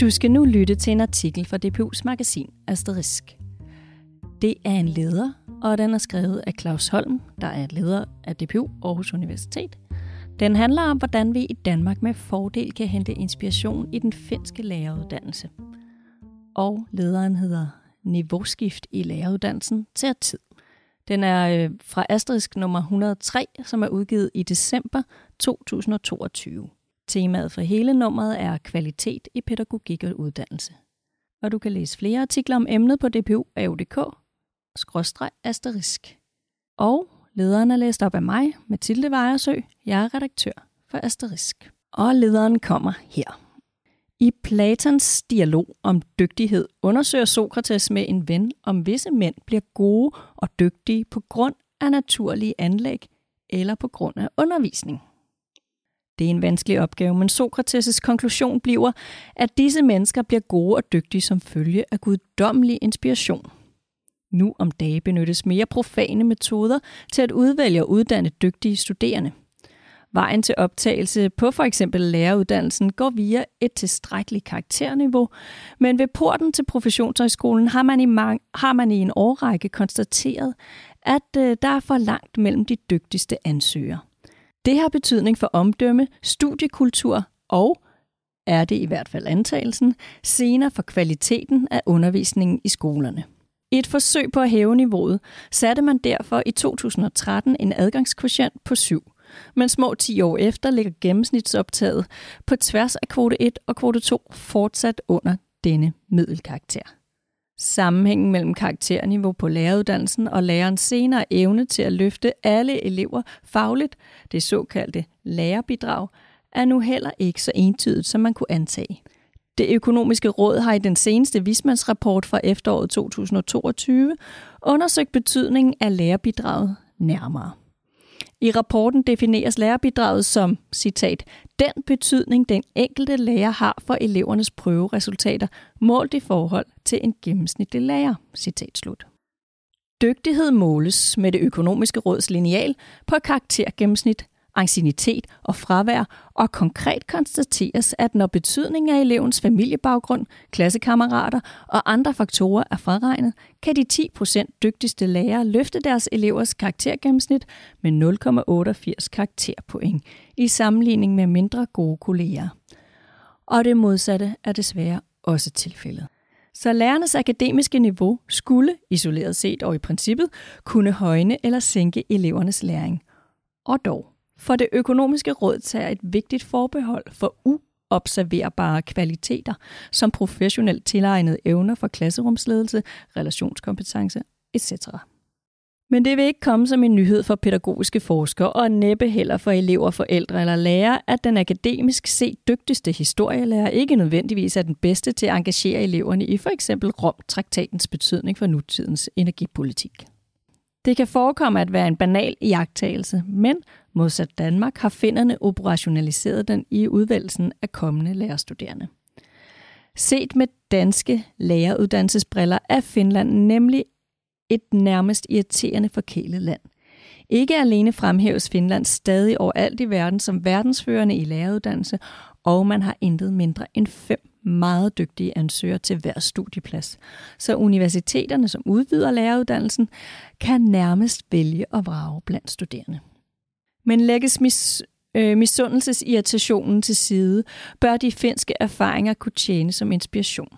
Du skal nu lytte til en artikel fra DPU's magasin Asterisk. Det er en leder, og den er skrevet af Claus Holm, der er leder af DPU Aarhus Universitet. Den handler om, hvordan vi i Danmark med fordel kan hente inspiration i den finske læreruddannelse. Og lederen hedder Niveauskift i læreruddannelsen til tid. Den er øh, fra Asterisk nummer 103, som er udgivet i december 2022. Temaet for hele nummeret er kvalitet i pædagogik og uddannelse. Og du kan læse flere artikler om emnet på dpu asterisk. Og lederen er læst op af mig, Mathilde Vejersø. Jeg er redaktør for Asterisk. Og lederen kommer her. I Platons dialog om dygtighed undersøger Sokrates med en ven, om visse mænd bliver gode og dygtige på grund af naturlige anlæg eller på grund af undervisning. Det er en vanskelig opgave, men Sokrates' konklusion bliver, at disse mennesker bliver gode og dygtige som følge af guddommelig inspiration. Nu om dage benyttes mere profane metoder til at udvælge og uddanne dygtige studerende. Vejen til optagelse på for eksempel læreruddannelsen går via et tilstrækkeligt karakterniveau, men ved porten til professionshøjskolen har man i, mang- har man i en årrække konstateret, at øh, der er for langt mellem de dygtigste ansøgere. Det har betydning for omdømme, studiekultur og, er det i hvert fald antagelsen, senere for kvaliteten af undervisningen i skolerne. I et forsøg på at hæve niveauet satte man derfor i 2013 en adgangskvotient på 7, men små 10 år efter ligger gennemsnitsoptaget på tværs af kvote 1 og kvote 2 fortsat under denne middelkarakter. Sammenhængen mellem karakterniveau på læreruddannelsen og lærerens senere evne til at løfte alle elever fagligt, det såkaldte lærerbidrag, er nu heller ikke så entydigt, som man kunne antage. Det økonomiske råd har i den seneste vismandsrapport fra efteråret 2022 undersøgt betydningen af lærerbidraget nærmere. I rapporten defineres lærerbidraget som, citat, den betydning, den enkelte lærer har for elevernes prøveresultater, målt i forhold til en gennemsnitlig lærer, citat slut. Dygtighed måles med det økonomiske råds lineal på karaktergennemsnit angstinitet og fravær, og konkret konstateres, at når betydningen af elevens familiebaggrund, klassekammerater og andre faktorer er fraregnet, kan de 10% dygtigste lærere løfte deres elevers karaktergennemsnit med 0,88 karakterpoint i sammenligning med mindre gode kolleger. Og det modsatte er desværre også tilfældet. Så lærernes akademiske niveau skulle, isoleret set og i princippet, kunne højne eller sænke elevernes læring. Og dog. For det økonomiske råd tager et vigtigt forbehold for uobserverbare kvaliteter, som professionelt tilegnede evner for klasserumsledelse, relationskompetence etc. Men det vil ikke komme som en nyhed for pædagogiske forskere, og næppe heller for elever, forældre eller lærere, at den akademisk set dygtigste historielærer ikke nødvendigvis er den bedste til at engagere eleverne i for eksempel Rom-traktatens betydning for nutidens energipolitik. Det kan forekomme at være en banal iagttagelse, men modsat Danmark har finderne operationaliseret den i udvælgelsen af kommende lærerstuderende. Set med danske læreruddannelsesbriller er Finland nemlig et nærmest irriterende forkælet land. Ikke alene fremhæves Finland stadig overalt i verden som verdensførende i læreruddannelse, og man har intet mindre end fem meget dygtige ansøgere til hver studieplads. Så universiteterne, som udvider læreruddannelsen, kan nærmest vælge og vrage blandt studerende. Men lægges mis, øh, misundelsesirritationen til side, bør de finske erfaringer kunne tjene som inspiration.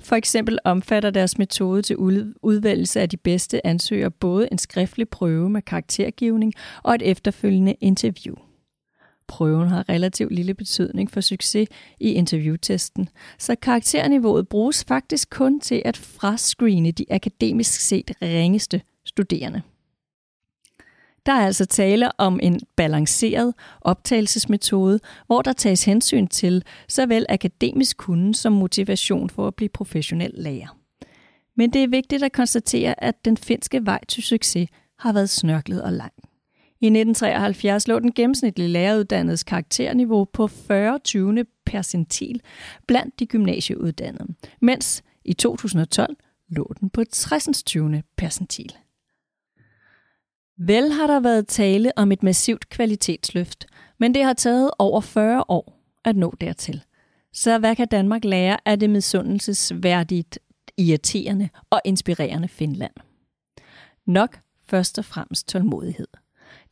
For eksempel omfatter deres metode til udvælgelse af de bedste ansøgere både en skriftlig prøve med karaktergivning og et efterfølgende interview. Prøven har relativt lille betydning for succes i interviewtesten, så karakterniveauet bruges faktisk kun til at frascreene de akademisk set ringeste studerende. Der er altså tale om en balanceret optagelsesmetode, hvor der tages hensyn til såvel akademisk kunde som motivation for at blive professionel lærer. Men det er vigtigt at konstatere, at den finske vej til succes har været snørklet og lang. I 1973 lå den gennemsnitlige læreruddannedes karakterniveau på 40. 20. percentil blandt de gymnasieuddannede, mens i 2012 lå den på 60. 20. percentil. Vel har der været tale om et massivt kvalitetsløft, men det har taget over 40 år at nå dertil. Så hvad kan Danmark lære af det misundelsesværdigt irriterende og inspirerende Finland? Nok først og fremmest tålmodighed.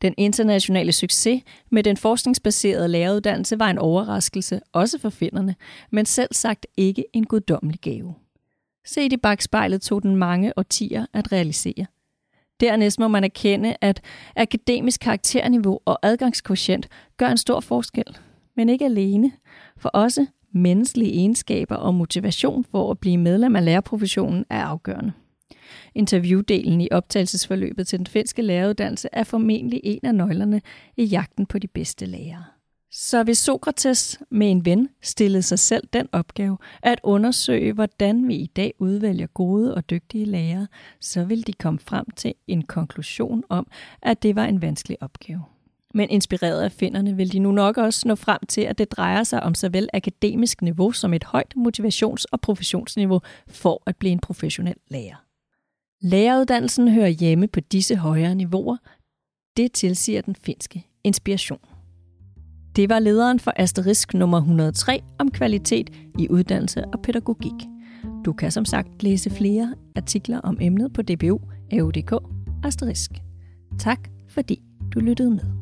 Den internationale succes med den forskningsbaserede læreruddannelse var en overraskelse, også for finderne, men selv sagt ikke en guddommelig gave. Set i bagspejlet tog den mange årtier at realisere. Dernæst må man erkende, at akademisk karakterniveau og adgangskoefficient gør en stor forskel, men ikke alene, for også menneskelige egenskaber og motivation for at blive medlem af lærerprofessionen er afgørende. Interviewdelen i optagelsesforløbet til den finske læreruddannelse er formentlig en af nøglerne i jagten på de bedste lærere. Så hvis Sokrates med en ven stillede sig selv den opgave at undersøge, hvordan vi i dag udvælger gode og dygtige lærere, så ville de komme frem til en konklusion om, at det var en vanskelig opgave. Men inspireret af finderne vil de nu nok også nå frem til, at det drejer sig om såvel akademisk niveau som et højt motivations- og professionsniveau for at blive en professionel lærer. Læreruddannelsen hører hjemme på disse højere niveauer. Det tilsiger den finske inspiration. Det var lederen for Asterisk nummer 103 om kvalitet i uddannelse og pædagogik. Du kan som sagt læse flere artikler om emnet på DBU AUDK Asterisk. Tak fordi du lyttede med.